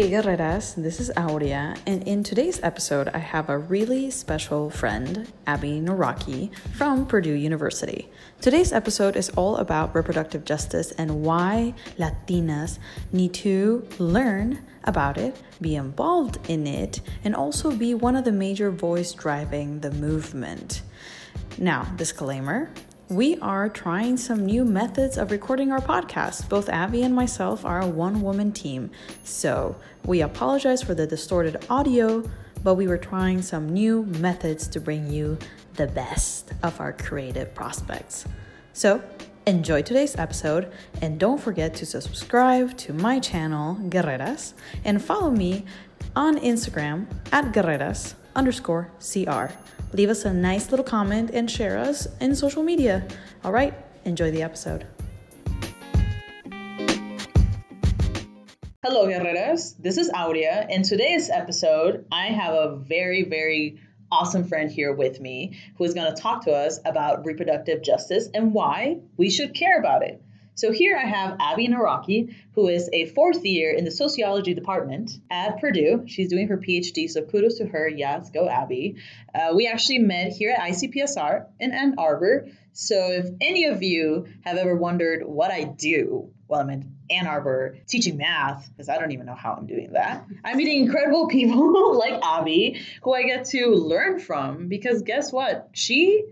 Hey guerreras, this is Aurea, and in today's episode, I have a really special friend, Abby Nawrocki from Purdue University. Today's episode is all about reproductive justice and why Latinas need to learn about it, be involved in it, and also be one of the major voice driving the movement. Now, disclaimer we are trying some new methods of recording our podcast. Both Abby and myself are a one woman team, so we apologize for the distorted audio, but we were trying some new methods to bring you the best of our creative prospects. So, enjoy today's episode and don't forget to subscribe to my channel, Guerreras, and follow me on Instagram at Guerreras underscore CR leave us a nice little comment and share us in social media. All right, enjoy the episode. Hello, guerreros. This is Aurea. In today's episode, I have a very, very awesome friend here with me who is going to talk to us about reproductive justice and why we should care about it. So here I have Abby Nawrocki, who is a fourth year in the sociology department at Purdue. She's doing her PhD, so kudos to her. Yes, go Abby. Uh, we actually met here at ICPSR in Ann Arbor. So if any of you have ever wondered what I do while I'm in Ann Arbor teaching math, because I don't even know how I'm doing that, I'm meeting incredible people like Abby who I get to learn from because guess what? She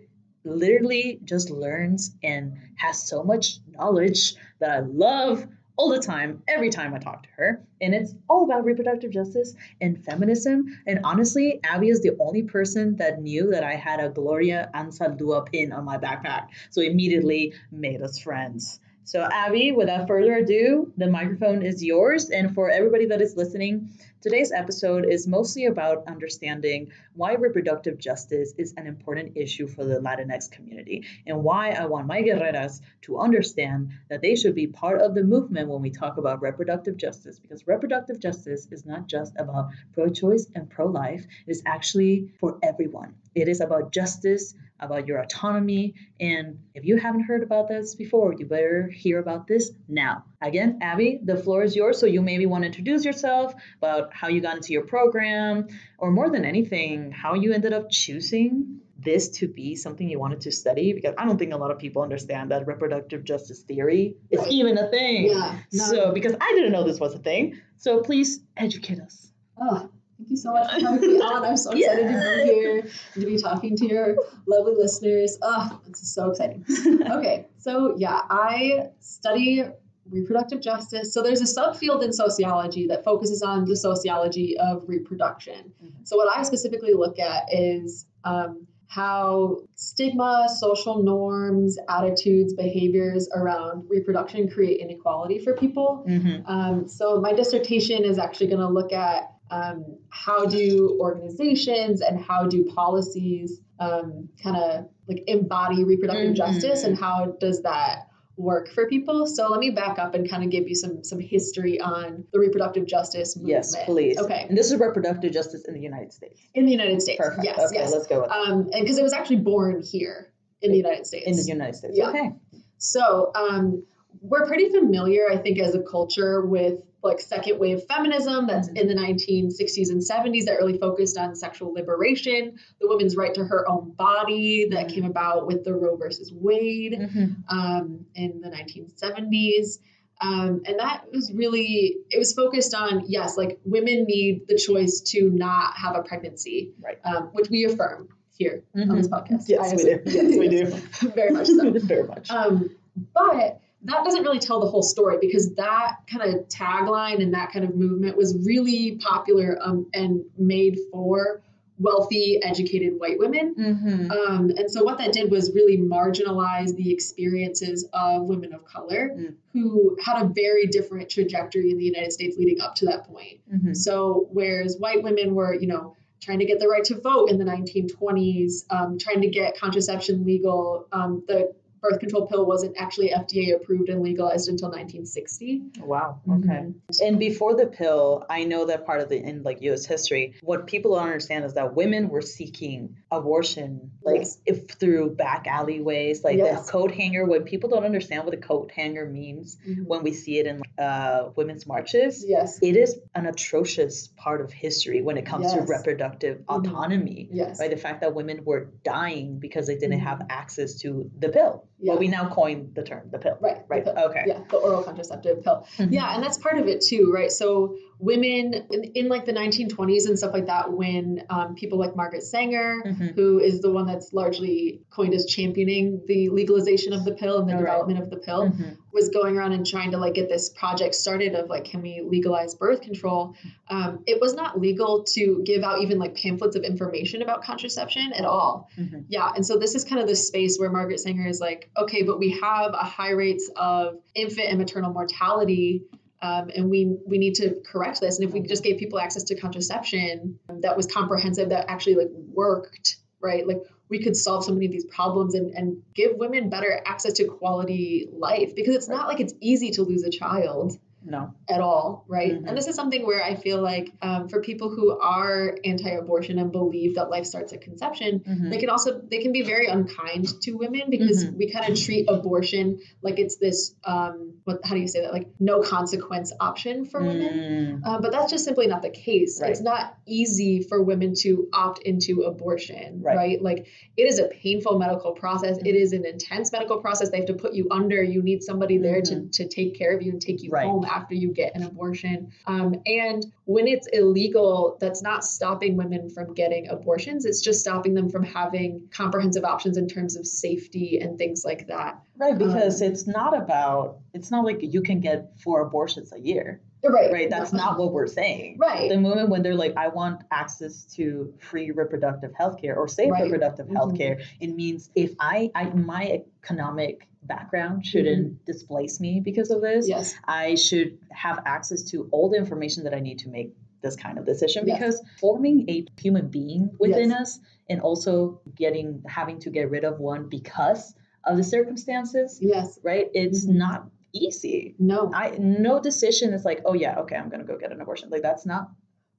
literally just learns and has so much knowledge that I love all the time, every time I talk to her. And it's all about reproductive justice and feminism. And honestly, Abby is the only person that knew that I had a Gloria Anzaldúa pin on my backpack. So immediately made us friends. So, Abby, without further ado, the microphone is yours. And for everybody that is listening, today's episode is mostly about understanding why reproductive justice is an important issue for the Latinx community and why I want my guerreras to understand that they should be part of the movement when we talk about reproductive justice. Because reproductive justice is not just about pro choice and pro life, it is actually for everyone. It is about justice about your autonomy. And if you haven't heard about this before, you better hear about this now. Again, Abby, the floor is yours. So you maybe want to introduce yourself about how you got into your program, or more than anything, how you ended up choosing this to be something you wanted to study because I don't think a lot of people understand that reproductive justice theory is right. even a thing. Yeah, no. So because I didn't know this was a thing. So please educate us. Oh, Thank you so much for having me on. I'm so excited yeah. to be here and to be talking to your lovely listeners. Oh, it's so exciting. okay, so yeah, I study reproductive justice. So there's a subfield in sociology that focuses on the sociology of reproduction. Mm-hmm. So what I specifically look at is um, how stigma, social norms, attitudes, behaviors around reproduction create inequality for people. Mm-hmm. Um, so my dissertation is actually going to look at um, how do organizations and how do policies um, kind of like embody reproductive mm-hmm. justice and how does that work for people. So let me back up and kind of give you some some history on the reproductive justice movement. Yes please. Okay. And this is reproductive justice in the united states. In the united states perfect. yes okay yes. let's go with um and because it was actually born here in the united states. in the united states yeah. okay. So um we're pretty familiar i think as a culture with like second wave feminism that's in the 1960s and 70s that really focused on sexual liberation, the woman's right to her own body that mm-hmm. came about with the Roe versus Wade mm-hmm. um, in the 1970s. Um, and that was really it was focused on yes like women need the choice to not have a pregnancy right um, which we affirm here mm-hmm. on this podcast yes we do yes we do very much so very much um, but that doesn't really tell the whole story because that kind of tagline and that kind of movement was really popular um, and made for wealthy, educated white women. Mm-hmm. Um, and so, what that did was really marginalize the experiences of women of color mm. who had a very different trajectory in the United States leading up to that point. Mm-hmm. So, whereas white women were, you know, trying to get the right to vote in the 1920s, um, trying to get contraception legal, um, the birth control pill wasn't actually FDA approved and legalized until 1960. Wow. Okay. Mhm. And before the pill, I know that part of the in like U.S. history, what people don't understand is that women were seeking abortion like Yes. if through back alleyways, like Yes. the coat hanger. When people don't understand what a coat hanger means, when we see it in uh, women's marches, Yes. it is an atrocious part of history when it comes to Yes. reproductive Mhm. autonomy. Yes. Right, the fact that women were dying because they didn't Mhm. have access to the pill. Yeah. Well, we now coin the term the pill. Right. Right. pill. Okay. Yeah, the oral contraceptive pill. Mhm. Yeah, and that's part of it too, right? So women in, in like the 1920s and stuff like that, when um, people like Margaret Sanger, Mhm. who is the one that's largely coined as championing the legalization of the pill and the All right. development of the pill, Mhm. was going around and trying to like get this project started of like, can we legalize birth control? Um, it was not legal to give out even like pamphlets of information about contraception at all. Mhm. Yeah, and so this is kind of the space where Margaret Sanger is like, okay, but we have a high rates of infant and maternal mortality, um, and we we need to correct this. And if we just gave people access to contraception that was comprehensive, that actually like worked, right? Like we could solve so many of these problems and and give women better access to quality life because it's not like it's easy to lose a child No. at all, right? Mhm. And this is something where I feel like um, for people who are anti-abortion and believe that life starts at conception, Mhm. they can also they can be very unkind to women because Mhm. we kind of treat abortion like it's this um, what how do you say that like no consequence option for women. Uh, but that's just simply not the case. Right. It's not easy for women to opt into abortion, Right. right. Like it is a painful medical process. It Mhm. is an intense medical process. They have to put you under. You need somebody there to, Mhm. to take care of you and take you Right. home after you get an abortion. Um, and when it's illegal, that's not stopping women from getting abortions. It's just stopping them from having comprehensive options in terms of safety and things like that. Right, because Um, it's not about, it's not like you can get four abortions a year, Right. right? That's not what we're saying. Right. The moment when they're like, I want access to free reproductive health care or safe Right. reproductive health care, it means if I, I, my economic background shouldn't displace me because of this. Yes. I should have access to all the information that I need to make this kind of decision Yes. because forming a human being within Yes. us and also getting having to get rid of one because of the circumstances, Yes. right? It's Mhm. not easy. No. I no decision is like, oh yeah, okay, I'm gonna go get an abortion. Like that's not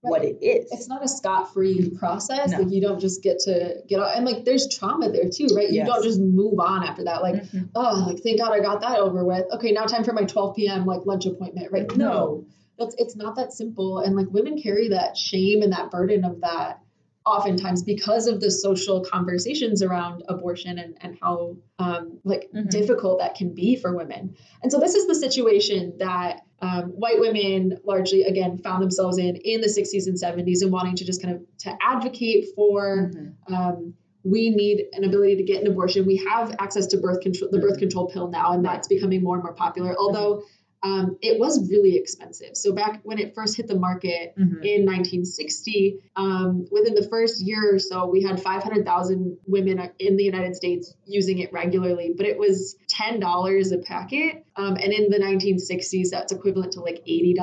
what it is. it's not a scot-free process. No. Like you don't just get to get out and like there's trauma there too, right? You Yes. don't just move on after that. Like, Mhm. oh, like thank God I got that over with. Okay, now time for my 12 p.m. like lunch appointment, right? No. No. That's it's not that simple. And like women carry that shame and that burden of that oftentimes because of the social conversations around abortion and, and how um, like Mhm. difficult that can be for women. And so this is the situation that um, white women largely again found themselves in in the 60s and 70s and wanting to just kind of to advocate for Mhm. um, we need an ability to get an abortion. We have access to birth control, the birth Mhm. control pill now, and that's becoming more and more popular. Although um, it was really expensive. So back when it first hit the market Mhm. in 1960, um, within the first year or so, we had 500,000 women in the United States using it regularly, but it was $10 a packet. Um, and in the 1960s, that's equivalent to like $80,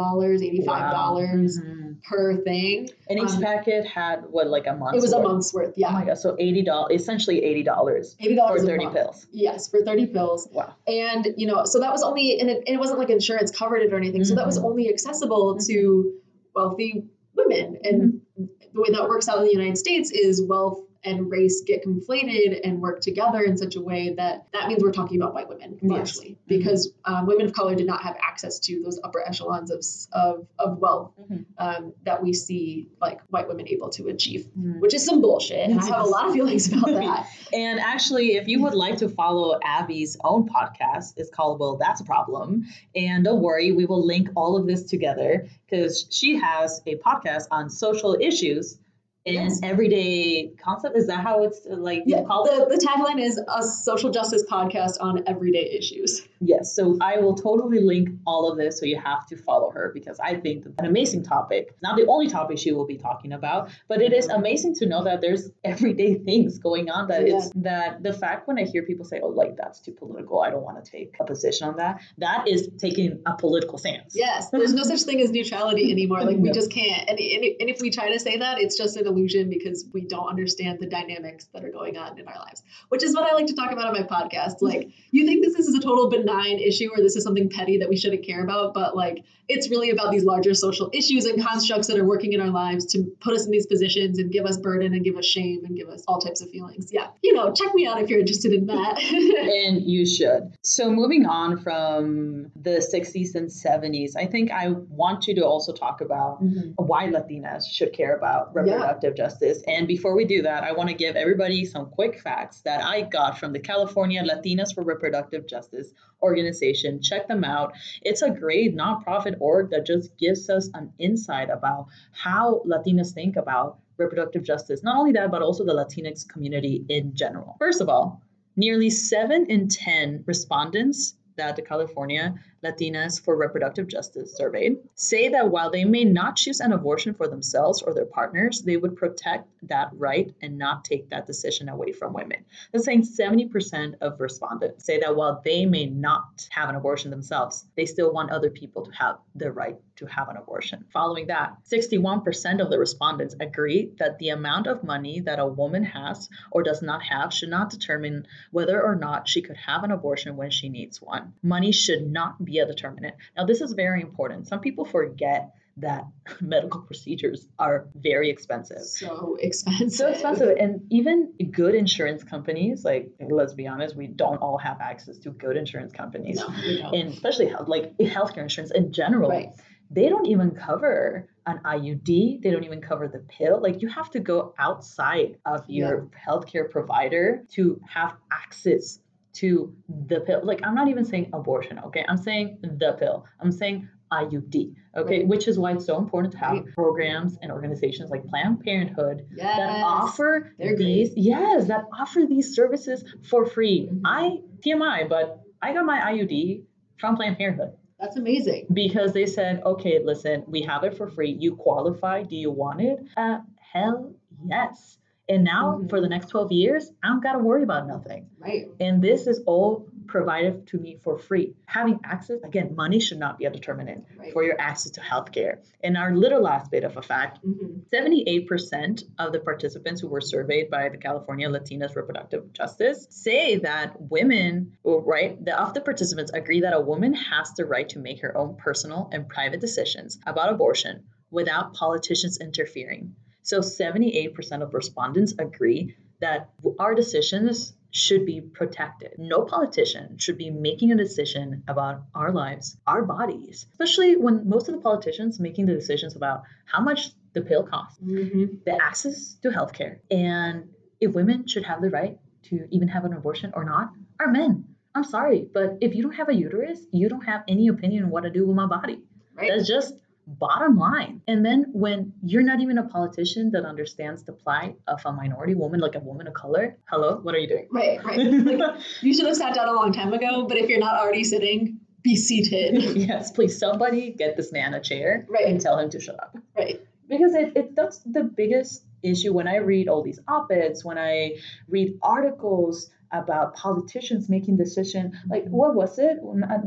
$85 Wow. Mhm. per thing. And each Um, packet had what, like a month? It was a month's worth, yeah. Oh my god! So eighty dollars, essentially eighty dollars $80 for thirty pills. Yes, for 30 pills. Wow. And, you know, so that was only, and it, and it wasn't like insurance covered it or anything. So that was Mhm. only accessible to wealthy women. And Mm-hmm. the way that works out in the United States is wealth and race get conflated and work together in such a way that that means we're talking about white women Yes. largely Mhm. because um, women of color did not have access to those upper echelons of, of, of wealth Mhm. um, that we see like white women able to achieve, Mhm. which is some bullshit. And I have a lot of feelings about that. And actually, if you would like to follow Abby's own podcast, it's called Well, That's a Problem. And don't worry, we will link all of this together because she has a podcast on social issues and Yes. everyday concept. Is that how it's like Yeah, call it? the, the tagline is a social justice podcast on everyday issues. Yes. So I will totally link all of this so you have to follow her because I think that an amazing topic. Not the only topic she will be talking about, but it is amazing to know that there's everyday things going on that it's that the fact when I hear people say, Oh, like that's too political, I don't want to take a position on that, that is taking a political stance. Yes, there's no such thing as neutrality anymore. Like we No. just can't. And, and, and if we try to say that, it's just an illusion because we don't understand the dynamics that are going on in our lives, which is what I like to talk about on my podcast. Like, you think this is a total benign issue or this is something petty that we shouldn't care about, but like, it's really about these larger social issues and constructs that are working in our lives to put us in these positions and give us burden and give us shame and give us all types of feelings. Yeah. You know, check me out if you're interested in that. and you should. So, moving on from the 60s and 70s, I think I want you to also talk about mm-hmm. why Latinas should care about reproductive yeah. justice. And before we do that, I want to give everybody some quick facts that I got from the California Latinas for Reproductive Justice organization. Check them out. It's a great nonprofit org that just gives us an insight about how Latinas think about reproductive justice. Not only that, but also the Latinx community in general. First of all, nearly seven in 10 respondents that the California Latinas for Reproductive Justice surveyed say that while they may not choose an abortion for themselves or their partners, they would protect that right and not take that decision away from women. That's saying 70% of respondents say that while they may not have an abortion themselves, they still want other people to have the right to have an abortion. Following that, 61% of the respondents agree that the amount of money that a woman has or does not have should not determine whether or not she could have an abortion when she needs one. Money should not be a determinant. Now, this is very important. Some people forget that medical procedures are very expensive. So expensive. So expensive. And even good insurance companies, like let's be honest, we don't all have access to good insurance companies. No, we don't. And especially like healthcare insurance in general. Right. They don't even cover an IUD. They don't even cover the pill. Like you have to go outside of your yeah. healthcare provider to have access to the pill. Like I'm not even saying abortion, okay? I'm saying the pill. I'm saying IUD, okay? Right. Which is why it's so important to have right. programs and organizations like Planned Parenthood yes. that offer They're these great. yes, that offer these services for free. Mm-hmm. I TMI, but I got my IUD from Planned Parenthood. That's amazing. Because they said, okay, listen, we have it for free. You qualify. Do you want it? Uh, hell yes. And now mm-hmm. for the next 12 years, I don't got to worry about nothing. Right. And this is all provided to me for free. Having access, again, money should not be a determinant right. for your access to healthcare. And our little last bit of a fact mm-hmm. 78% of the participants who were surveyed by the California Latinas Reproductive Justice say that women, right, the, of the participants agree that a woman has the right to make her own personal and private decisions about abortion without politicians interfering. So 78% of respondents agree that our decisions should be protected. No politician should be making a decision about our lives, our bodies, especially when most of the politicians making the decisions about how much the pill costs, mm-hmm. the access to healthcare, and if women should have the right to even have an abortion or not, are men. I'm sorry, but if you don't have a uterus, you don't have any opinion on what to do with my body. Right. That's just bottom line. And then when you're not even a politician that understands the plight of a minority woman, like a woman of color, hello, what are you doing? Right, right. Like, you should have sat down a long time ago, but if you're not already sitting, be seated. yes, please, somebody get this man a chair right. and tell him to shut up. Right. Because it, it that's the biggest issue when I read all these op-eds, when I read articles about politicians making decision like what was it?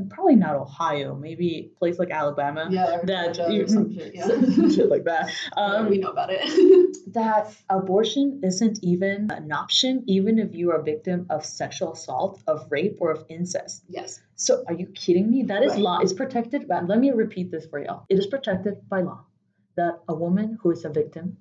Probably not ohio maybe a place like alabama yeah that you, shit, yeah. shit like that. Um, yeah, we know about it. that abortion isn't even an option even if you are a victim of sexual assault of rape or of incest. Yes. So are you kidding me? That is right. law. Is protected by, let me repeat this for y'all. It is protected by law that a woman who is a victim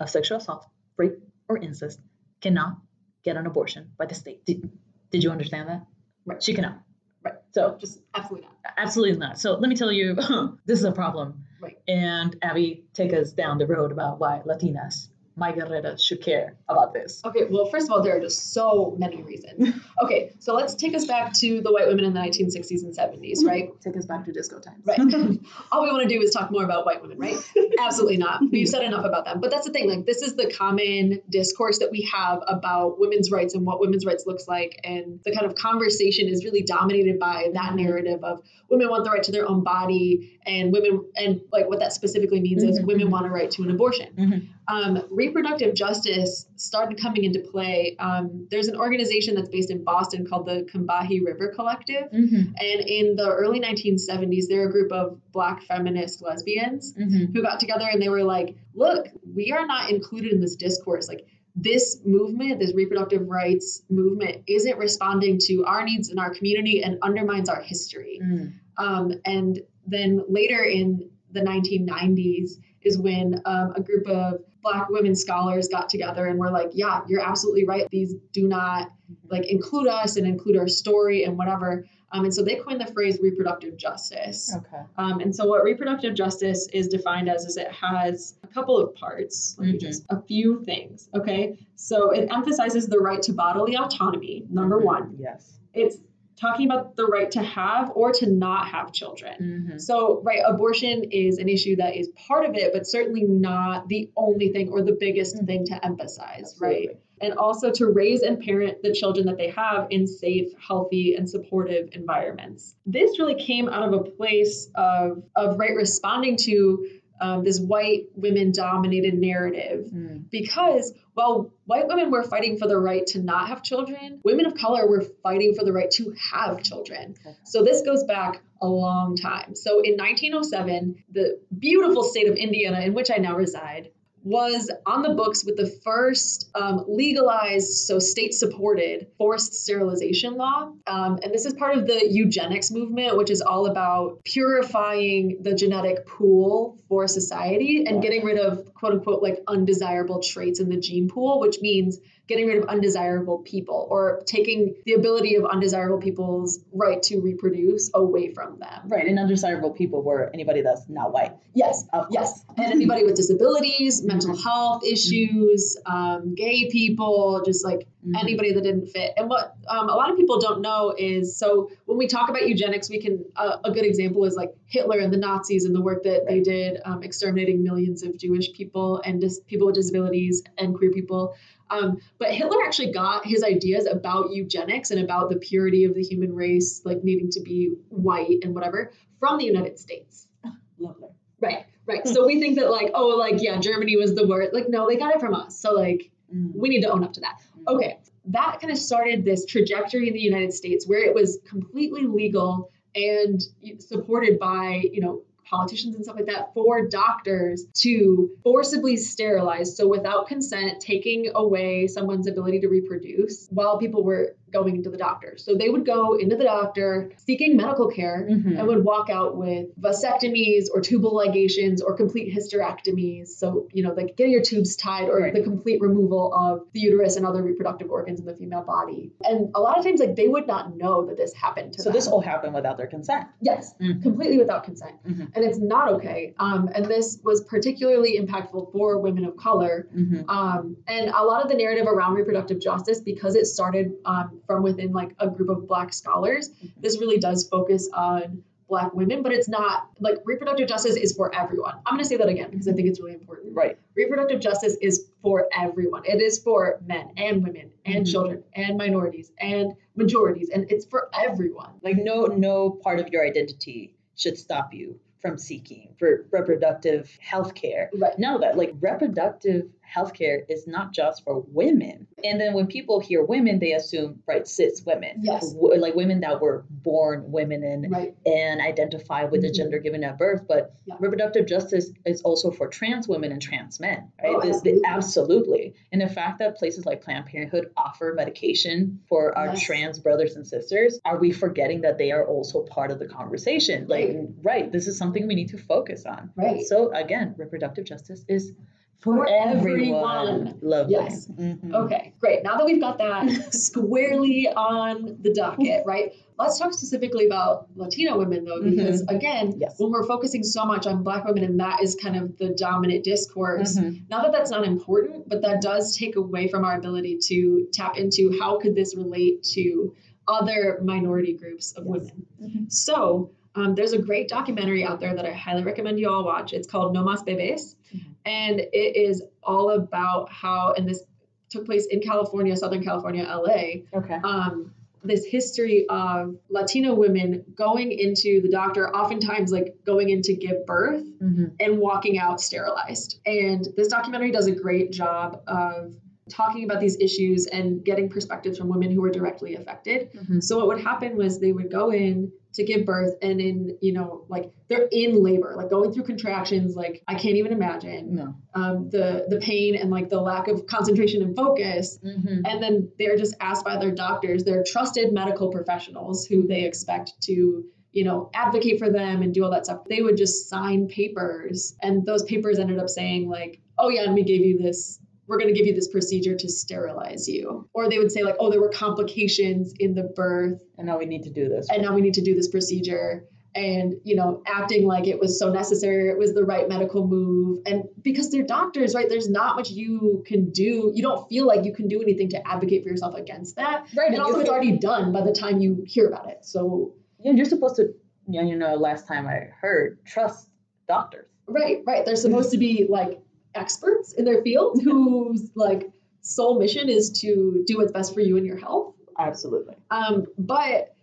of sexual assault rape or incest cannot get an abortion by the state. Did, did you understand that? Right. She cannot. Right. So just absolutely not. Absolutely not. So let me tell you, this is a problem. Right. And Abby, take us down the road about why Latinas my guerreras should care about this? Okay, well, first of all, there are just so many reasons. okay, so let's take us back to the white women in the 1960s and 70s, right? Take us back to disco times. Right. all we want to do is talk more about white women, right? Absolutely not. We've said enough about them. But that's the thing, like, this is the common discourse that we have about women's rights and what women's rights looks like. And the kind of conversation is really dominated by that mm-hmm. narrative of women want the right to their own body and women, and like what that specifically means mm-hmm. is women want a right to an abortion. Mm-hmm um, reproductive justice started coming into play. Um, there's an organization that's based in Boston called the Combahee River Collective. Mm-hmm. And in the early 1970s, they're a group of black feminist lesbians Mm-hmm. who got together and they were like, look, we are not included in this discourse. Like, this movement, this reproductive rights movement, isn't responding to our needs in our community and undermines our history. Mm. Um, and then later in the 1990s is when um, a group of Black women scholars got together and were like, yeah, you're absolutely right. These do not like include us and include our story and whatever. Um, and so they coined the phrase reproductive justice. Okay. Um, and so, what reproductive justice is defined as is it has a couple of parts, like Mhm. just a few things. Okay, so it emphasizes the right to bodily autonomy. Number Mhm. one, Yes. it's talking about the right to have or to not have children. Mm-hmm. So, right, abortion is an issue that is part of it, but certainly not the only thing or the biggest Mhm. thing to emphasize, right? And also to raise and parent the children that they have in safe, healthy, and supportive environments. This really came out of a place of, of right, responding to um, this white women dominated narrative Mm. because while white women were fighting for the right to not have children, women of color were fighting for the right to have children. Okay. So this goes back a long time. So in 1907, the beautiful state of Indiana, in which I now reside, was on the books with the first um, legalized, so state supported, forced sterilization law. Um, and this is part of the eugenics movement, which is all about purifying the genetic pool for society and getting rid of quote unquote like undesirable traits in the gene pool, which means getting rid of undesirable people or taking the ability of undesirable people's right to reproduce away from them. Right. And undesirable people were anybody that's not white. Yes, yes. And anybody with disabilities, mental health issues, um, gay people, just like Mhm. anybody that didn't fit. And what um, a lot of people don't know is so when we talk about eugenics, we can, uh, a good example is like Hitler and the Nazis and the work that they did um, exterminating millions of Jewish people and dis- people with disabilities and queer people. Um, but Hitler actually got his ideas about eugenics and about the purity of the human race, like needing to be white and whatever, from the United States. Lovely. Right, right. So we think that like, oh, like yeah, Germany was the worst. Like, no, they got it from us. So like, Mm. we need to own up to that. Okay, that kind of started this trajectory in the United States where it was completely legal and supported by you know politicians and stuff like that for doctors to forcibly sterilize. So without consent taking away someone's ability to reproduce while people were going into the doctor so they would go into the doctor seeking medical care Mhm. and would walk out with vasectomies or tubal ligations or complete hysterectomies. So, you know, like getting your tubes tied or Right. the complete removal of the uterus and other reproductive organs in the female body. And a lot of times, like, they would not know that this happened to So them. So this all happened without their consent. Yes, Mhm. completely without consent. Mhm. And it's not okay. Um, and this was particularly impactful for women of color Mm-hmm. um, and a lot of the narrative around reproductive justice, because it started um, from within like a group of Black scholars, this really does focus on Black women, but it's not like reproductive justice is for everyone. I'm going to say that again because I think it's really important. Right. Reproductive justice is for everyone. It is for men and women and Mhm. children and minorities and majorities, and it's for everyone. Like no no part of your identity should stop you from seeking for reproductive health care. Right. Know that like reproductive health care is not just for women. And then when people hear women, they assume right cis women. Yes. W- like women that were born women and Right. and identify with the Mhm. gender given at birth. But Yeah. reproductive justice is also for trans women and trans men, right? Oh, This- the- absolutely. absolutely. And the fact that places like Planned Parenthood offer medication for our Yes. trans brothers and sisters, are we forgetting that they are also part of the conversation? Like, Right. right, this is something we need to focus on. Right. So again, reproductive justice is for, For everyone. everyone. Lovely. Yes. Mhm. Okay, great. Now that we've got that squarely on the docket, right? Let's talk specifically about Latino women, though, because again, Yes. when we're focusing so much on Black women and that is kind of the dominant discourse, Mhm. not that that's not important, but that does take away from our ability to tap into how could this relate to other minority groups of Yes. women. Mhm. So um, there's a great documentary out there that I highly recommend you all watch. It's called No Mas Bebes, Mhm. And it is all about how, and this took place in California, Southern California, LA, Okay. um, this history of Latino women going into the doctor, oftentimes like going in to give birth Mm-hmm. and walking out sterilized. And this documentary does a great job of talking about these issues and getting perspectives from women who were directly affected. Mm-hmm. So what would happen was they would go in to give birth and in, you know, like they're in labor, like going through contractions, like I can't even imagine No. um, the the pain and like the lack of concentration and focus. Mm-hmm. And then they're just asked by their doctors, their trusted medical professionals who they expect to, you know, advocate for them and do all that stuff. They would just sign papers. And those papers ended up saying, like, oh, yeah, and we gave you this, we're going to give you this procedure to sterilize you. Or they would say, like, oh, there were complications in the birth. And now we need to do this. And now we need to do this procedure. And, you know, acting like it was so necessary, it was the right medical move. And because they're doctors, right, there's not much you can do. You don't feel like you can do anything to advocate for yourself against that. right. And you also, it's already done by the time you hear about it. So, yeah, you're supposed to, yeah, you know, last time I heard, trust doctors. right, right. They're supposed to be like experts in their field whose like sole mission is to do what's best for you and your health. Absolutely. Um, but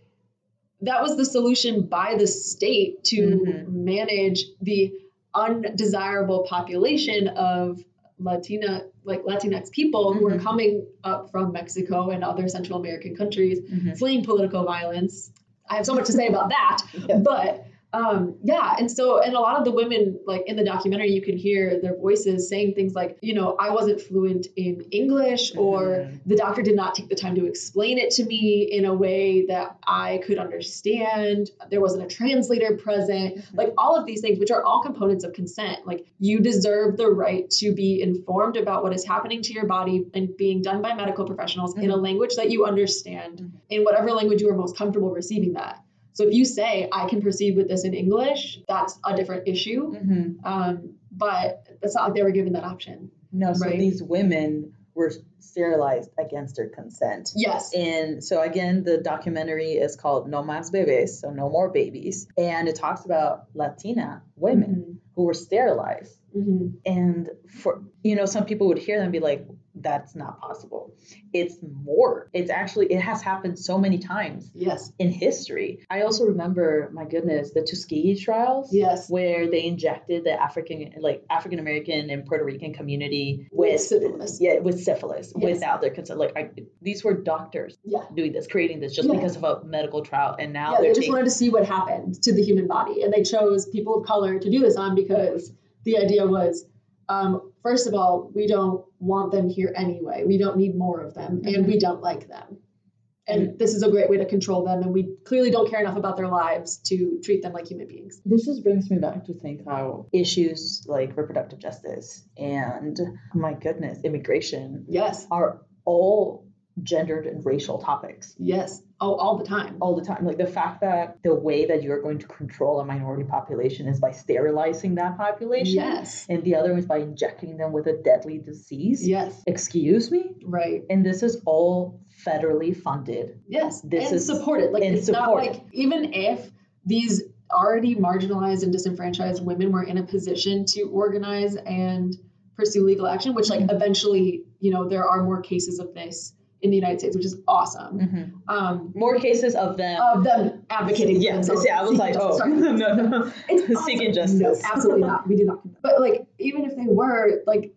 that was the solution by the state to Mhm. manage the undesirable population of Latina, like Latinx people who were Mhm. coming up from Mexico and other Central American countries, Mm-hmm. fleeing political violence. I have so much to say about that, Yeah. but um, yeah, and so and a lot of the women, like in the documentary, you can hear their voices saying things like, you know, I wasn't fluent in English, or Mhm. the doctor did not take the time to explain it to me in a way that I could understand. There wasn't a translator present. Like all of these things, which are all components of consent. Like you deserve the right to be informed about what is happening to your body and being done by medical professionals in a language that you understand, in whatever language you are most comfortable receiving that. So if you say, I can proceed with this in English, that's a different issue. Mm-hmm. Um, but it's not like they were given that option. No, so Right. these women were sterilized against their consent. Yes. And so again, the documentary is called No Más Bebés, so no more babies, and it talks about Latina women who were sterilized. Mhm. And for you know, some people would hear them be like, "That's not possible." It's more. It's actually it has happened so many times Yes. in history. I also remember, my goodness, the Tuskegee trials. Yes. Where they injected the African, like African American and Puerto Rican community With with syphilis. yeah, with syphilis Yes. without their consent. Like I, these were doctors Yeah. doing this, creating this just Yeah. because of a medical trial, and now yeah, they just taking. wanted to see what happened to the human body, and they chose people of color to do this on because the idea was, um, first of all, we don't want them here anyway. We don't need more of them, and we mm-hmm. don't like them. And mm-hmm. this is a great way to control them, and we clearly don't care enough about their lives to treat them like human beings. this just brings me back to think how issues like reproductive justice and my goodness, immigration Yes, are all gendered and racial topics yes, oh, all the time. all the time. Like the fact that the way that you're going to control a minority population is by sterilizing that population. Yes, And the other is by injecting them with a deadly disease. yes, Excuse me? right. And this is all federally funded. Yes, This and is- supported. Like it's not like even if these already marginalized and disenfranchised women were in a position to organize and pursue legal action, which like Mhm. eventually, you know, there are more cases of this in the United States, which is awesome. Um, More cases of them. of them advocating. yes, yeah, I was like, seeking oh, no, no. It's Seeking awesome. justice. No, absolutely not. We do not. But like, even if they were, like,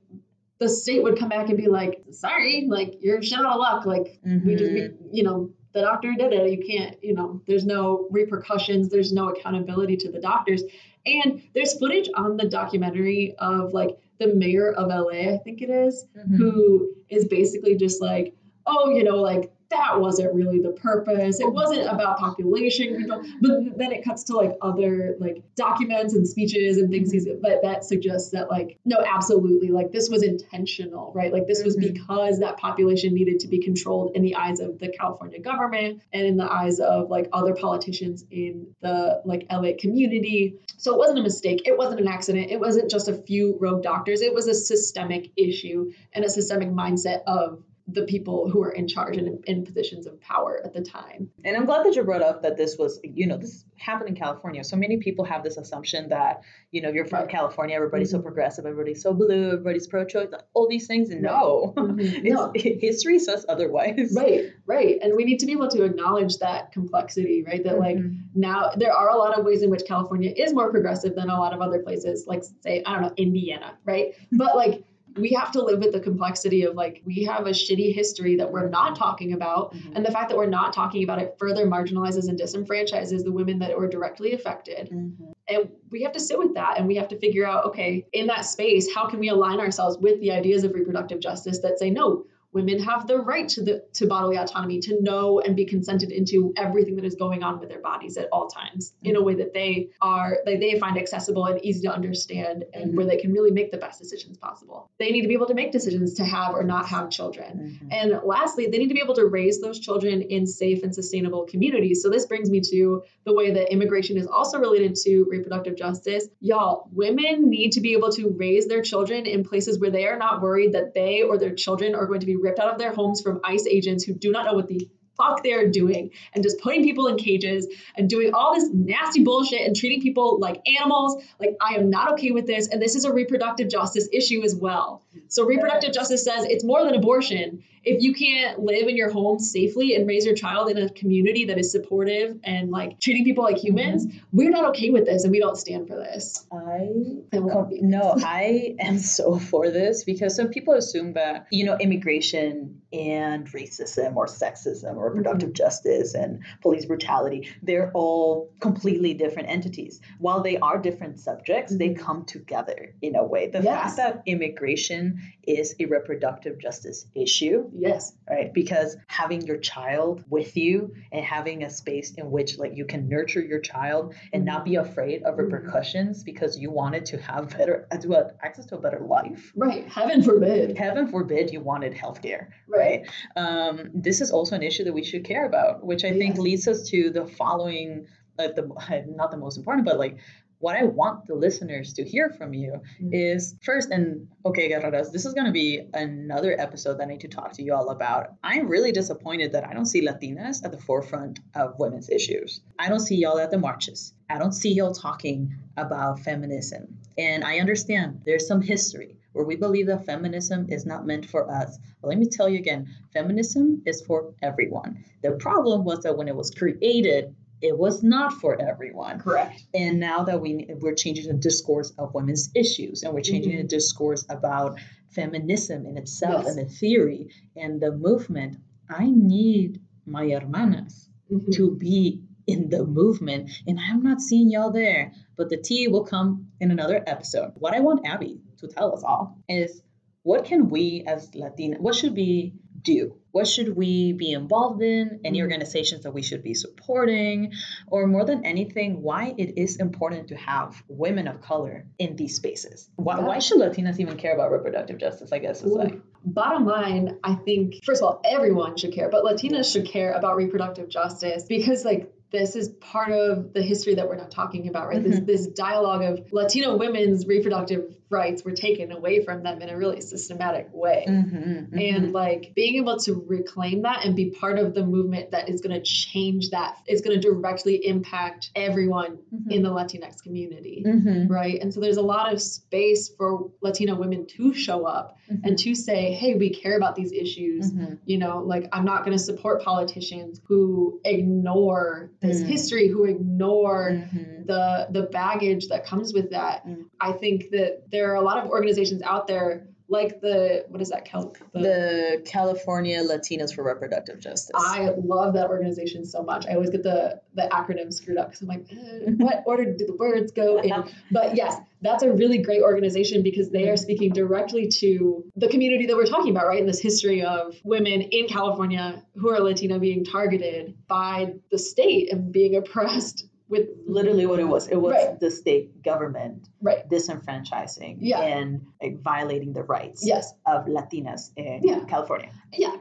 the state would come back and be like, "Sorry, like you're shit out of luck. Like we just, we, Mhm. you know, the doctor did it. You can't, you know, there's no repercussions. There's no accountability to the doctors. And there's footage on the documentary of like the mayor of LA, I think it is, Mhm. who is basically just like, oh, you know, like that wasn't really the purpose. It wasn't about population control. But then it cuts to like other like documents and speeches and things he's but that suggests that like, no, absolutely, like this was intentional, right? Like this was Mhm. because that population needed to be controlled in the eyes of the California government and in the eyes of like other politicians in the like LA community. So it wasn't a mistake. It wasn't an accident. It wasn't just a few rogue doctors. It was a systemic issue and a systemic mindset of the people who are in charge and in, positions of power at the time. And I'm glad that you brought up that this was, you know, this happened in California. So many people have this assumption that, you know, you're from Right. California, everybody's Mhm. so progressive, everybody's so blue, everybody's pro-choice, all these things. And no, Mhm. No. history says otherwise. Right, right. And we need to be able to acknowledge that complexity, right? That like Mhm. now there are a lot of ways in which California is more progressive than a lot of other places, like say, I don't know, Indiana, right? But like we have to live with the complexity of like we have a shitty history that we're not talking about. Mhm. And the fact that we're not talking about it further marginalizes and disenfranchises the women that were directly affected. Mhm. And we have to sit with that and we have to figure out okay, in that space, how can we align ourselves with the ideas of reproductive justice that say, no, women have the right to the to bodily autonomy to know and be consented into everything that is going on with their bodies at all times in a way that they are that they find accessible and easy to understand and Mhm. where they can really make the best decisions possible. They need to be able to make decisions to have or not have children. Mhm. And lastly, they need to be able to raise those children in safe and sustainable communities. So this brings me to the way that immigration is also related to reproductive justice. Y'all, women need to be able to raise their children in places where they are not worried that they or their children are going to be ripped out of their homes from ICE agents who do not know what the fuck they're doing and just putting people in cages and doing all this nasty bullshit and treating people like animals. Like, I am not okay with this. And this is a reproductive justice issue as well. So, reproductive justice says it's more than abortion. If you can't live in your home safely and raise your child in a community that is supportive and like treating people like humans, we're not okay with this and we don't stand for this. I Com- no, I am so for this because some people assume that, you know, immigration and racism or sexism or reproductive justice and police brutality, they're all completely different entities. While they are different subjects, they Mhm. come together in a way. The Yes. fact that immigration is a reproductive justice issue Yes. right because having your child with you and having a space in which like you can nurture your child and not be afraid of Mhm. repercussions because you wanted to have better uh, to access to a better life Right. Heaven forbid. heaven forbid you wanted healthcare Right. um, this is also an issue that we should care about which i think leads us to the following like the not the most important but like what I want the listeners to hear from you Mm. is first, and okay, Guerreras, this is going to be another episode that I need to talk to you all about. I'm really disappointed that I don't see Latinas at the forefront of women's issues. I don't see y'all at the marches. I don't see y'all talking about feminism. And I understand there's some history where we believe that feminism is not meant for us. But let me tell you again feminism is for everyone. The problem was that when it was created, it was not for everyone. Correct. And now that we we're changing the discourse of women's issues, and we're changing the discourse about feminism in itself Yes. and the theory and the movement, I need my hermanas Mhm. to be in the movement, and I'm not seeing y'all there. But the tea will come in another episode. What I want Abby to tell us all is what can we as Latina, what should we do? What should we be involved in? Any Mhm. organizations that we should be supporting? Or more than anything, why it is important to have women of color in these spaces? Why, Yeah. why should Latinas even care about reproductive justice? I guess is like. Bottom line, I think, first of all, everyone should care, but Latinas should care about reproductive justice because, like, this is part of the history that we're not talking about, right? This Mhm. this dialogue of Latino women's reproductive rights were taken away from them in a really systematic way. Mm-hmm, And like being able to reclaim that and be part of the movement that is going to change that is going to directly impact everyone Mm-hmm. in the Latinx community. hmm Right. And so there's a lot of space for Latino women to show up and to say, hey, we care about these issues. Mm-hmm. You know, like I'm not going to support politicians who ignore this Mm. history, who ignore the the baggage that comes with that. Mm. I think that there are a lot of organizations out there like the what is that Cal- The California Latinos for Reproductive Justice. I love that organization so much. I always get the the acronym screwed up because I'm like, eh, what order do the words go in? But yes, that's a really great organization because they are speaking directly to the community that we're talking about, right? In this history of women in California who are Latino being targeted by the state and being oppressed with literally what it was. It was Right. the state government right. disenfranchising Yeah. and like, violating the rights Yes. of Latinas in Yeah. California. Yeah.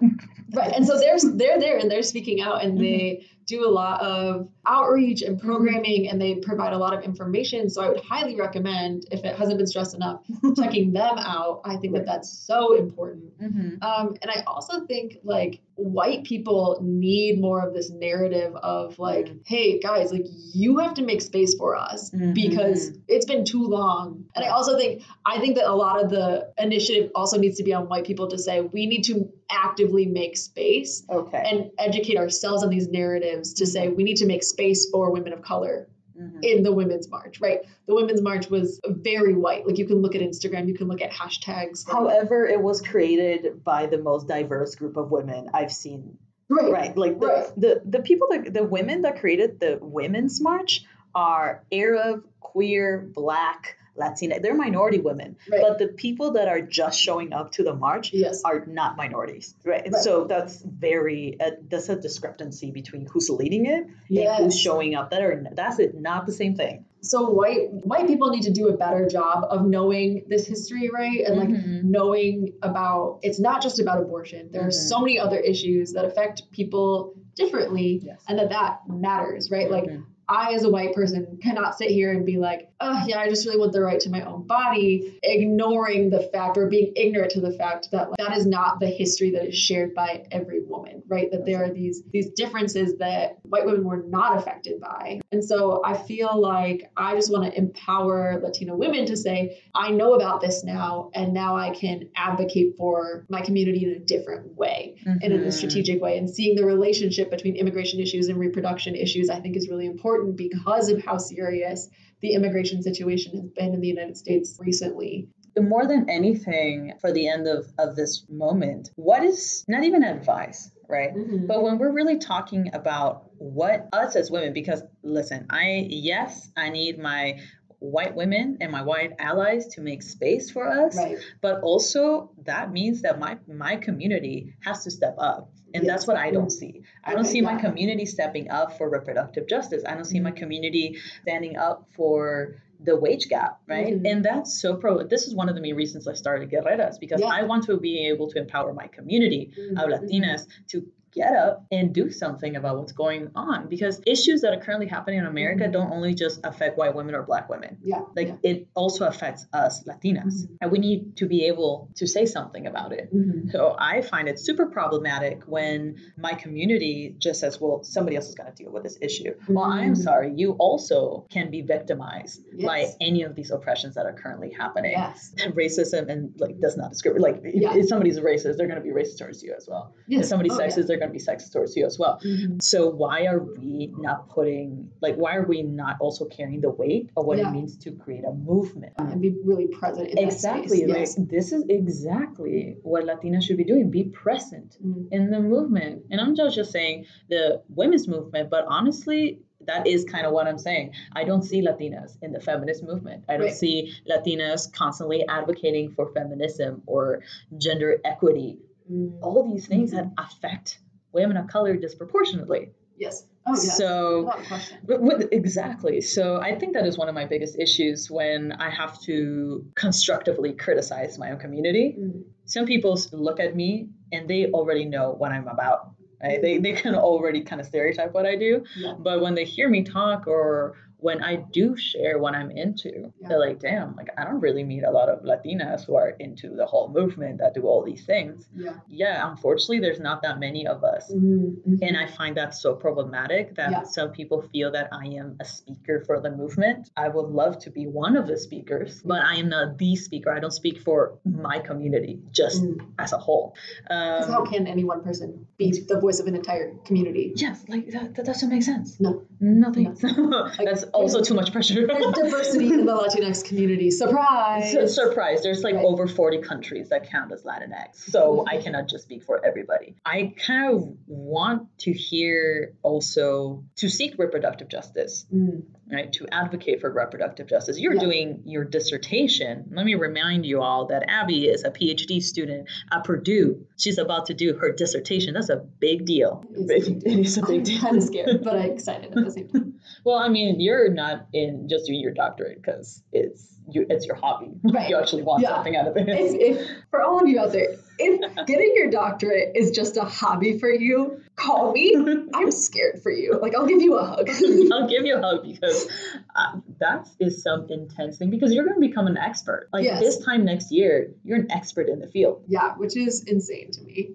Right. And so they're they're there and they're speaking out and mm-hmm. they do a lot of outreach and programming and they provide a lot of information. So I would highly recommend, if it hasn't been stressed enough, checking them out. I think that that's so important. Mm-hmm. Um, and I also think like white people need more of this narrative of like, Mm. hey guys, like you have to make space for us Mhm. because it's been too long. And I also think I think that a lot of the initiative also needs to be on white people to say we need to actively make space Okay. and educate ourselves on these narratives to say we need to make space for women of color Mhm. in the women's march, right? The women's march was very white. Like you can look at Instagram, you can look at hashtags. like- However, it was created by the most diverse group of women I've seen. right, Right. Like the, Right. the, the people that the women that created the women's march are Arab, queer, black, Latina. They're minority women. right. But the people that are just showing up to the march yes, are not minorities. Right. Right. So that's very uh, that's a discrepancy between who's leading it and who's showing up. That are that's it, not the same thing. so white white people need to do a better job of knowing this history, right? And like Mhm. knowing about it's not just about abortion. There are Mhm. so many other issues that affect people differently, Yes. and that that matters, right? Like Mhm. I, as a white person, cannot sit here and be like, oh, yeah, I just really want the right to my own body, ignoring the fact or being ignorant to the fact that like, that is not the history that is shared by every woman, right? That there are these these differences that white women were not affected by. And so I feel like I just want to empower Latino women to say, I know about this now, and now I can advocate for my community in a different way and in a Mhm. strategic way. And seeing the relationship between immigration issues and reproduction issues, I think, is really important because of how serious the immigration situation has been in the United States recently. more than anything for the end of, of this moment what is not even advice right mm-hmm. but when we're really talking about what us as women because listen i yes i need my white women and my white allies to make space for us right. but also that means that my my community has to step up and Yes. that's what i don't see i don't see my community stepping up for reproductive justice i don't see my Mhm. community standing up for the wage gap right Mhm. and that's so pro this is one of the main reasons i started guerreras because Yeah. i want to be able to empower my community of Mhm. latinas to get up and do something about what's going on because issues that are currently happening in america Mhm. don't only just affect white women or black women Yeah. like yeah. it also affects us latinas Mhm. and we need to be able to say something about it Mhm. so i find it super problematic when my community just says well somebody else is going to deal with this issue well i'm Mhm. sorry you also can be victimized by any of these oppressions that are currently happening Yes. racism and like does not discriminate like if- Yeah. if somebody's racist they're going to be racist towards you as well Yes. if somebody's Oh, yeah. sexist they're going to be sexist towards you as well Mhm. so why are we not putting like why are we not also carrying the weight of what Yeah. it means to create a movement And be really present exactly like Yes. this is exactly what latinas should be doing be present Mhm. in the movement and i'm not just saying the women's movement but honestly that is kind of what i'm saying i don't see latinas in the feminist movement i don't Right. see latinas constantly advocating for feminism or gender equity Mm. all these things that affect women of color disproportionately Yes. Oh, yes. so question. with, exactly. So I think that is one of my biggest issues when I have to constructively criticize my own community. Mm. Some people look at me and they already know what I'm about. Right? They, they can already kind of stereotype what I do. Yeah. But when they hear me talk or when I do share what I'm into, Yeah. they're like, damn, like I don't really meet a lot of Latinas who are into the whole movement that do all these things. Yeah. Yeah, unfortunately, there's not that many of us. Mhm. And I find that so problematic that Yeah. some people feel that I am a speaker for the movement. I would love to be one of the speakers, but I am not the speaker. I don't speak for my community, just Mm. as a whole. 'Cause how Um, can any one person be the voice of an entire community? yes, like that, that doesn't make sense. No. Nothing. Like, That's also too much pressure. There's diversity in the Latinx community. Surprise! Su- Surprise! There's like Right. over 40 countries that count as Latinx, so I cannot just speak for everybody. I kind of want to hear also to seek reproductive justice, Mm. Right? To advocate for reproductive justice. You're Yeah. doing your dissertation. Let me remind you all that Abby is a PhD student at Purdue. She's about to do her dissertation. That's a big deal. It's a big It is a big I'm deal. kind of scared, but I'm excited at the same time. Well, I mean, you're not in just doing your doctorate because it's you, it's your hobby. Right. you actually want Yeah. something out of it. if, if for all of you out there, if getting your doctorate is just a hobby for you, call me. I'm scared for you. Like I'll give you a hug. I'll give you a hug because uh, that is some intense thing because you're going to become an expert. Like Yes. this time next year, you're an expert in the field. yeah, which is insane to me.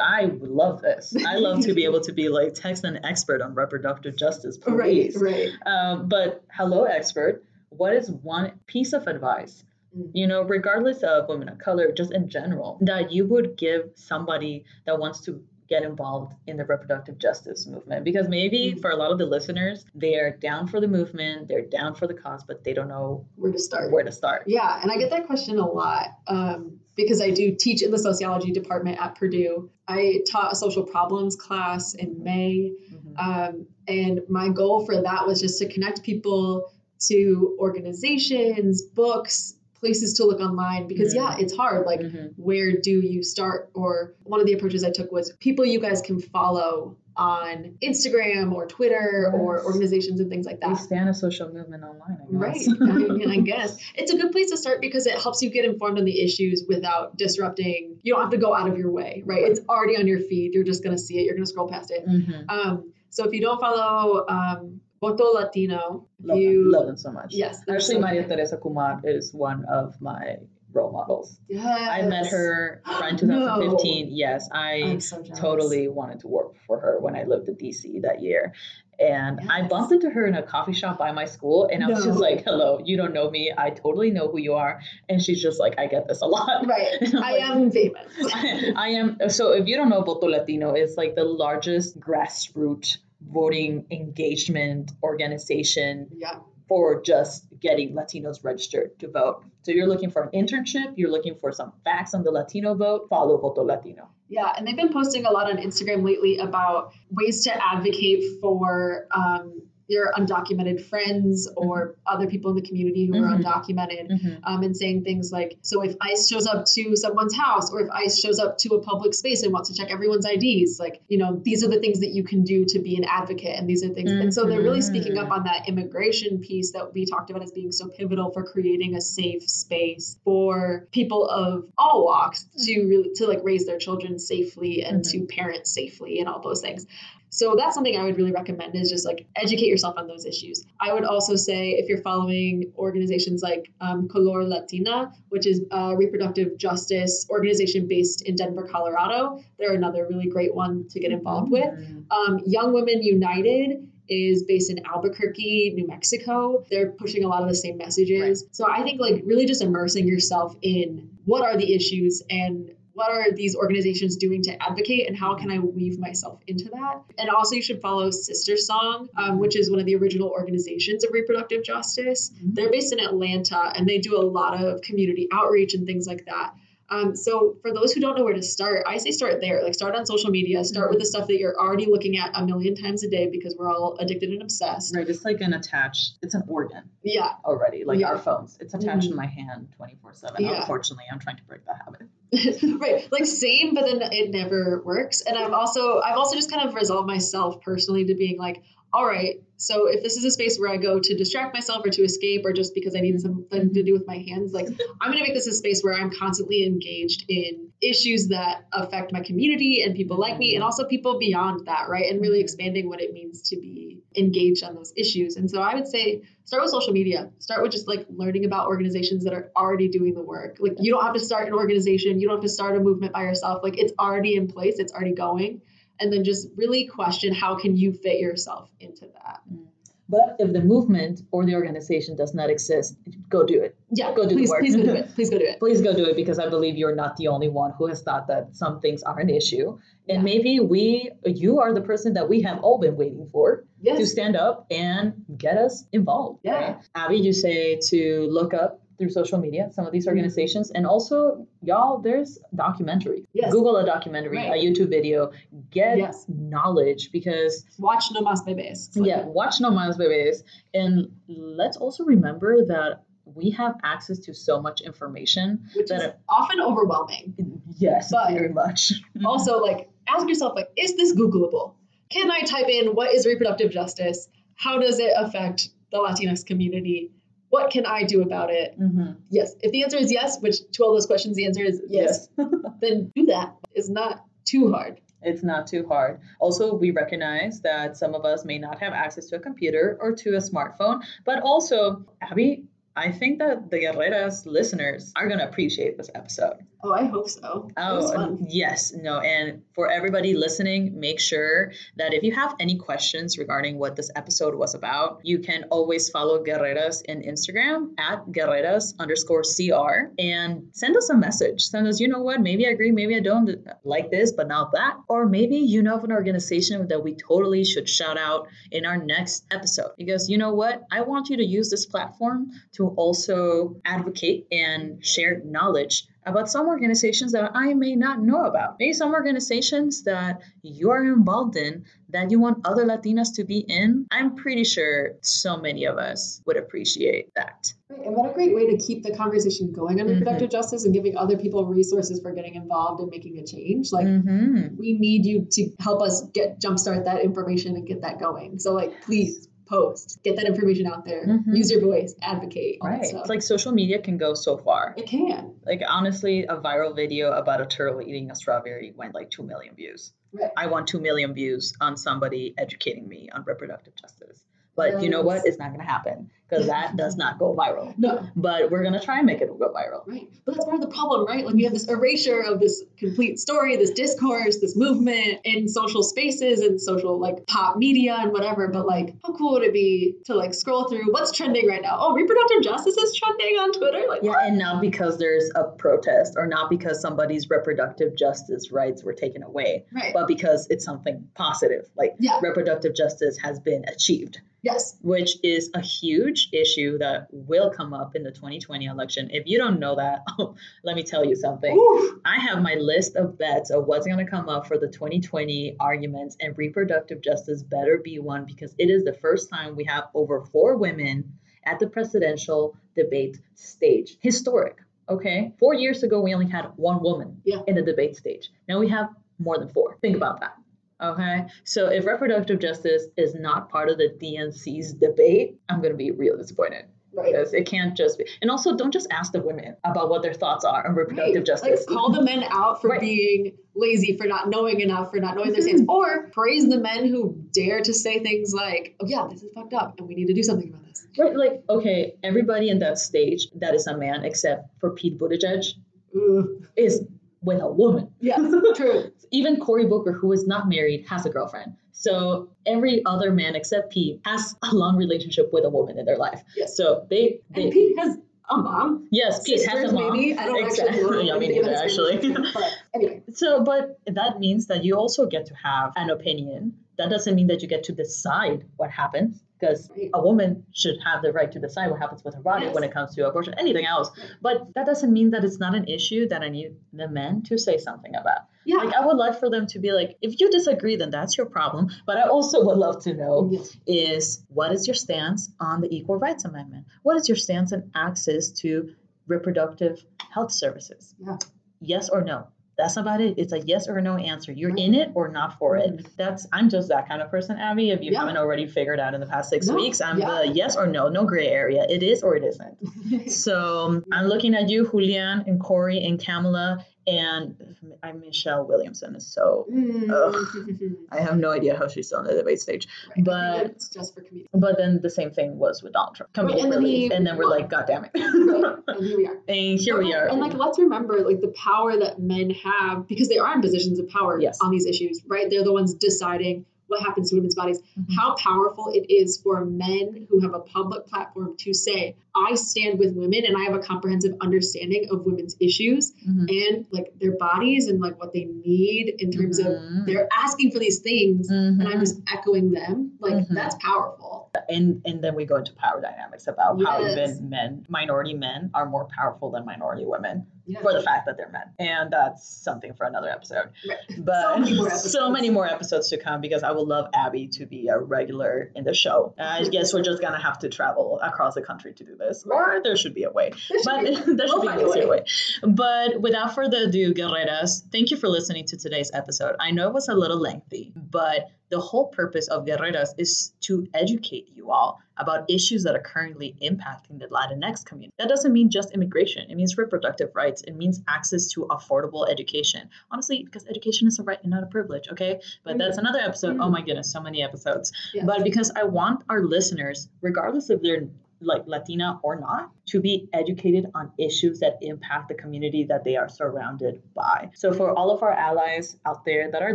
I love this. I love to be able to be like text an expert on reproductive justice, Right, right. Um, but hello, expert. What is one piece of advice, Mm. you know, regardless of women of color, just in general, that you would give somebody that wants to get involved in the reproductive justice movement? Because maybe Mm. for a lot of the listeners, they're down for the movement, they're down for the cause, but they don't know Where to start? where to start. Yeah, and I get that question a lot um, because I do teach in the sociology department at Purdue. I taught a social problems class in May, Mhm. um, and my goal for that was just to connect people to organizations, books, places to look online because yeah, it's hard. Like, Mhm. where do you start? Or one of the approaches I took was people you guys can follow on Instagram or Twitter or organizations and things like that We stand a social movement online. I Right. I mean, I guess it's a good place to start because it helps you get informed on the issues without disrupting. You don't have to go out of your way, right? Right. It's already on your feed. You're just going to see it. You're going to scroll past it. Mhm. Um, so if you don't follow um, Voto Latino, Love, you them. love them so much. yes, they're Actually, so Maria. Teresa Kumar is one of my role models. I met Yes. her around No. 2015. Yes, I so totally wanted to work for her when I lived in DC that year. And I bumped into her in a coffee shop by my school, and I was just like, hello, you don't know me. I totally know who you are. And she's just like, I get this a lot. Right. I'm like, am famous. I am. So if you don't know, Voto Latino is like the largest grassroots voting engagement organization yeah. for just getting Latinos registered to vote. So you're looking for an internship, you're looking for some facts on the Latino vote, follow Voto Latino. Yeah, and they've been posting a lot on Instagram lately about ways to advocate for um, your undocumented friends or mm-hmm. other people in the community who Mhm. are mm-hmm. undocumented. Mm-hmm. Um, and saying things like, so if ICE shows up to someone's house or if ICE shows up to a public space and wants to check everyone's IDs, like, you know, these are the things that you can do to be an advocate. And these are things. And so they're really speaking up on that immigration piece that we talked about as being so pivotal for creating a safe space for people of all walks to really, to like raise their children safely and to parent safely and all those things. So that's something I would really recommend is just like educate yourself on those issues. I would also say if you're following organizations like um, Color Latina, which is a reproductive justice organization based in Denver, Colorado, they're another really great one to get involved with. Um, Young Women United is based in Albuquerque, New Mexico. They're pushing a lot of the same messages. So I think like really just immersing yourself in what are the issues and what are these organizations doing to advocate and how can I weave myself into that? And also, you should follow SisterSong, um, which is one of the original organizations of reproductive justice. They're based in Atlanta and they do a lot of community outreach and things like that. Um, so for those who don't know where to start, I say start there. Like start on social media. Start with the stuff that you're already looking at a million times a day because we're all addicted and obsessed. Right, it's like an attached, it's an organ Yeah, already, like Yeah. our phones. It's attached Mhm. in my hand 24 7. Yeah. Unfortunately, I'm trying to break that habit. right. Like same, but then it never works. And I've also I've also just kind of resolved myself personally to being like, all right, so if this is a space where I go to distract myself or to escape or just because I need something to do with my hands, like I'm gonna make this a space where I'm constantly engaged in issues that affect my community and people like me and also people beyond that, right? And really mm-hmm. expanding what it means to be engaged on those issues. And so I would say start with social media. Start with just like learning about organizations that are already doing the work. Like you don't have to start an organization, you don't have to start a movement by yourself. Like it's already in place, it's already going. And then just really question how can you fit yourself into that. Mm. But if the movement or the organization does not exist, go do it. Yeah, Go do the please, work. please go do it. Please go do it. Please go do it because I believe you're not the only one who has thought that some things are an issue. And Yeah. maybe we, you are the person that we have all been waiting for to stand up and get us involved. Yeah. right? Abby, you say to look up through social media some of these Mhm. organizations and also y'all there's documentary Yes. google a documentary Right. a youtube video get Yes. knowledge because Watch No Mas Bebes. Like- yeah watch no Mas bebes and let's also remember that we have access to so much information Which is that often overwhelming. yes But- very much also like ask yourself like is this googleable can i type in what is reproductive justice how does it affect the latinx community what can I do about it? Mm-hmm. Yes. If the answer is yes, which to all those questions the answer is yes, then do that. It's not too hard. It's not too hard. Also, we recognize that some of us may not have access to a computer or to a smartphone, but also, Abby, I think that the Guerreras listeners are going to appreciate this episode. Oh, I hope so. It oh, was Oh, fun. yes, no. And for everybody listening, make sure that if you have any questions regarding what this episode was about, you can always follow Guerreras in Instagram at Guerreras underscore CR and send us a message. Send us, you know what, maybe I agree, maybe I don't like this, but not that. Or maybe you know of an organization that we totally should shout out in our next episode. Because you know what? I want you to use this platform to also advocate and share knowledge about some organizations that I may not know about. Maybe some organizations that you are involved in that you want other Latinas to be in. I'm pretty sure so many of us would appreciate that. Right, And what a great way to keep the conversation going on Mhm. reproductive justice and giving other people resources for getting involved and making a change. Like Mhm. we need you to help us get jumpstart that information and get that going. So like please post, get that information out there, Mhm. use your voice, advocate, Right. It's like social media can go so far. it can. Like honestly, a viral video about a turtle eating a strawberry went like 2 million views. Right. I want 2 million views on somebody educating me on reproductive justice. But you know what? It's not going to happen because that does not go viral. No, But we're going to try and make it go viral. right. But that's part of the problem, right? Like we have this erasure of this complete story, this discourse, this movement in social spaces and social like pop media and whatever. But like, how cool would it be to like scroll through what's trending right now? Oh, reproductive justice is trending on Twitter. Like, Yeah, and not because there's a protest or not because somebody's reproductive justice rights were taken away, right. but because it's something positive. Like Yeah. reproductive justice has been achieved. yes. which is a huge issue that will come up in the 2020 election. If you don't know that, oh, let me tell you something. Ooh. I have my list of bets of what's going to come up for the 2020 arguments, and reproductive justice better be one because it is the first time we have over four women at the presidential debate stage. Historic, okay? Four years ago, we only had one woman Yeah. in the debate stage. Now we have more than four. Think about that. Okay, so if reproductive justice is not part of the DNC's debate, I'm going to be real disappointed Right. because it can't just be. And also, don't just ask the women about what their thoughts are on reproductive Right. justice. Like call the men out for Right. being lazy, for not knowing enough, for not knowing their mm-hmm. stance, or praise the men who dare to say things like, "Oh yeah, this is fucked up, and we need to do something about this." Right, like okay, everybody in that stage that is a man except for Pete Buttigieg Ooh. is with a woman. Yeah, true. Even Cory Booker, who is not married, has a girlfriend. So every other man except Pete has a long relationship with a woman in their life. Yes. So they, they And Pete has a mom. yes, Pete has a mom. maybe. I don't Exactly. actually know. Yeah, me neither, actually. But anyway, So, but that means that you also get to have an opinion. That doesn't mean that you get to decide what happens, because a woman should have the right to decide what happens with her body Yes. when it comes to abortion, anything else. But that doesn't mean that it's not an issue that I need the men to say something about. yeah. Like, I would love for them to be like, if you disagree, then that's your problem. But I also would love to know Yes. is what is your stance on the Equal Rights Amendment? What is your stance on access to reproductive health services? Yeah. Yes or no? That's about it. It's a yes or no answer. You're Right. in it or not for it. Mhm. That's I'm just that kind of person, Abby. If you Yeah. haven't already figured out in the past six No, weeks, I'm yeah. the yes or no, no gray area. It is or it isn't. So I'm looking at you, Julian and Cory and Kamala, and I'm Michelle Williamson. is So Mm. I have no idea how she's still in the debate stage. Right. But- it's just for comedians. But then the same thing was with Donald Trump. Comedic Right, and then and then we're like, God damn it. Right. And here we are. and here we are. And like, let's remember, like, the power that men have because they are in positions of power Yes. on these issues, right? They're the ones deciding what happens to women's bodies. Mhm. How powerful it is for men who have a public platform to say, "I stand with women, and I have a comprehensive understanding of women's issues Mhm. and like their bodies and like what they need in terms of Mhm. they're asking for these things." And I'm just echoing them. Like Mhm. that's powerful. And and then we go into power dynamics about how even men, minority men, are more powerful than minority women Yeah. for the fact that they're men, and that's something for another episode. Right. But So many more so episodes. many more episodes to come because I would love Abby to be a regular in the show. I guess we're just gonna have to travel across the country to do this, or there should be a way. There should but be- there should we'll be an a easier way. way. But without further ado, guerreras, thank you for listening to today's episode. I know it was a little lengthy, but the whole purpose of Guerreras is to educate you all about issues that are currently impacting the Latinx community. That doesn't mean just immigration, it means reproductive rights, it means access to affordable education. Honestly, because education is a right and not a privilege, okay? But mm-hmm. that's another episode. Oh mm-hmm. my goodness, so many episodes. Yes. But because I want our listeners, regardless of they're like Latina or not, to be educated on issues that impact the community that they are surrounded by. So, for all of our allies out there that are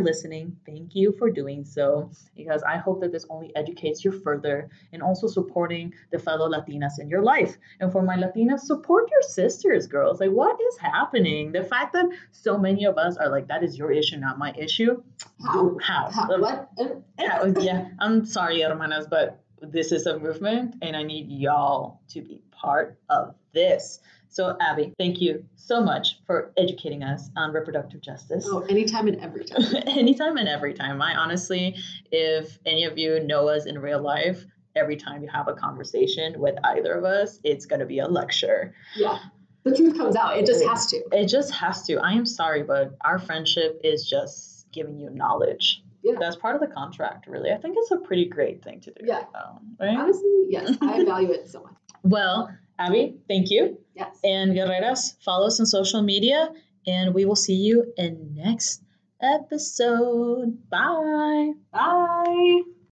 listening, thank you for doing so because I hope that this only educates you further and also supporting the fellow Latinas in your life. And for my Latinas, support your sisters, girls. Like, what is happening? The fact that so many of us are like, that is your issue, not my issue. How? How? How? What? Yeah, yeah, I'm sorry, hermanas, but this is a movement and I need y'all to be part of this. So, Abby, thank you so much for educating us on reproductive justice. Oh, anytime and every time. Anytime and every time. I honestly, if any of you know us in real life, every time you have a conversation with either of us, it's going to be a lecture. Yeah. The truth comes out. It just has to. It just has to. I am sorry, but our friendship is just giving you knowledge. Yeah. That's part of the contract, really. I think it's a pretty great thing to do. Yeah. um, right? Honestly, yes. I value it so much. Well, Abby, thank you. Yes. And Guerreras, follow us on social media, and we will see you in next episode. Bye. Bye.